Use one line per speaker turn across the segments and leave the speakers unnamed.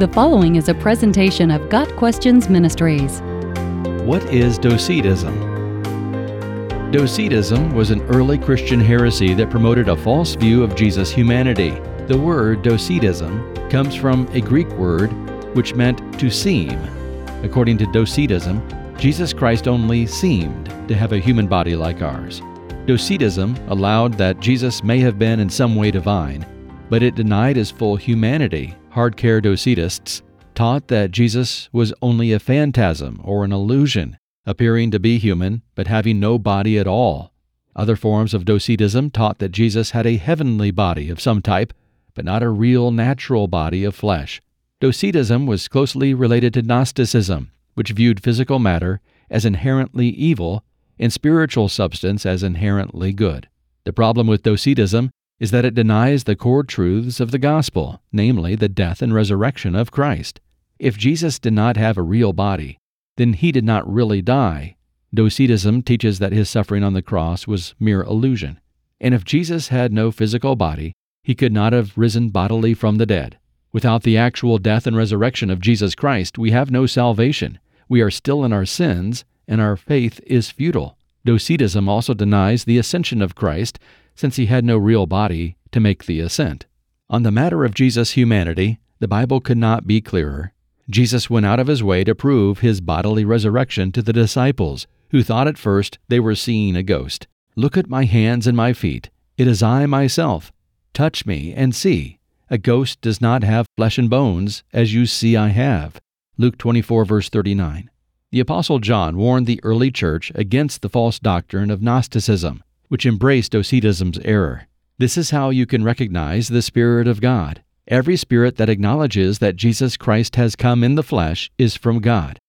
The following is a presentation of Got Questions Ministries.
What is Docetism? Docetism was an early Christian heresy that promoted a false view of Jesus' humanity. The word Docetism comes from a Greek word which meant to seem. According to Docetism, Jesus Christ only seemed to have a human body like ours. Docetism allowed that Jesus may have been in some way divine, but it denied his full humanity Hardcore Docetists taught that Jesus was only a phantasm or an illusion, appearing to be human but having no body at all. Other forms of Docetism taught that Jesus had a heavenly body of some type, but not a real natural body of flesh. Docetism was closely related to Gnosticism, which viewed physical matter as inherently evil and spiritual substance as inherently good. The problem with Docetism is that it denies the core truths of the gospel, namely the death and resurrection of Christ. If Jesus did not have a real body, then he did not really die. Docetism teaches that his suffering on the cross was mere illusion. And if Jesus had no physical body, he could not have risen bodily from the dead. Without the actual death and resurrection of Jesus Christ, we have no salvation. We are still in our sins, and our faith is futile. Docetism also denies the ascension of Christ since he had no real body to make the ascent. On the matter of Jesus' humanity, the Bible could not be clearer. Jesus went out of his way to prove his bodily resurrection to the disciples, who thought at first they were seeing a ghost. Look at my hands and my feet. It is I myself. Touch me and see. A ghost does not have flesh and bones, as you see I have. Luke 24, verse 39. The Apostle John warned the early church against the false doctrine of Gnosticism which embraced Docetism's error. This is how you can recognize the Spirit of God. Every spirit that acknowledges that Jesus Christ has come in the flesh is from God.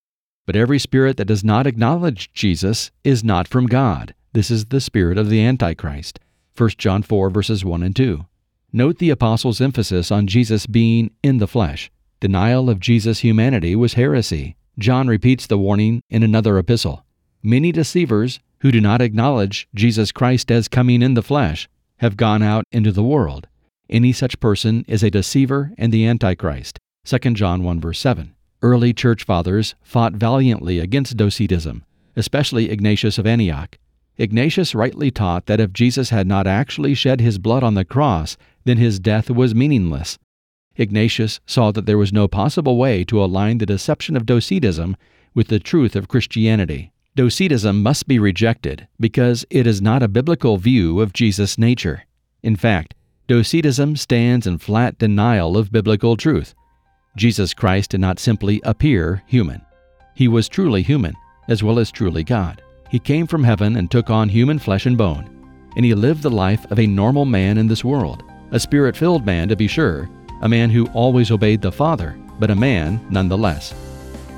But every spirit that does not acknowledge Jesus is not from God. This is the spirit of the Antichrist. 1 John 4, verses 1 and 2. Note the apostle's emphasis on Jesus being in the flesh. Denial of Jesus' humanity was heresy. John repeats the warning in another epistle. Many deceivers who do not acknowledge Jesus Christ as coming in the flesh have gone out into the world. Any such person is a deceiver and the Antichrist. 2 John 1 verse 7. Early church fathers fought valiantly against Docetism, especially Ignatius of Antioch. Ignatius rightly taught that if Jesus had not actually shed his blood on the cross, then his death was meaningless. Ignatius saw that there was no possible way to align the deception of Docetism with the truth of Christianity. Docetism must be rejected because it is not a biblical view of Jesus' nature. In fact, Docetism stands in flat denial of biblical truth. Jesus Christ did not simply appear human. He was truly human, as well as truly God. He came from heaven and took on human flesh and bone, and he lived the life of a normal man in this world, a spirit filled man to be sure, a man who always obeyed the Father, but a man nonetheless.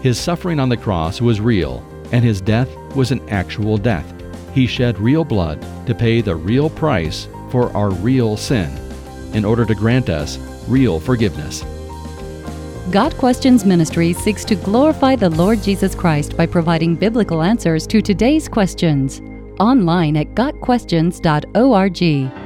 His suffering on the cross was real and his death was an actual death. He shed real blood to pay the real price for our real sin in order to grant us real forgiveness.
Got Questions Ministry seeks to glorify the Lord Jesus Christ by providing biblical answers to today's questions. Online at GotQuestions.org.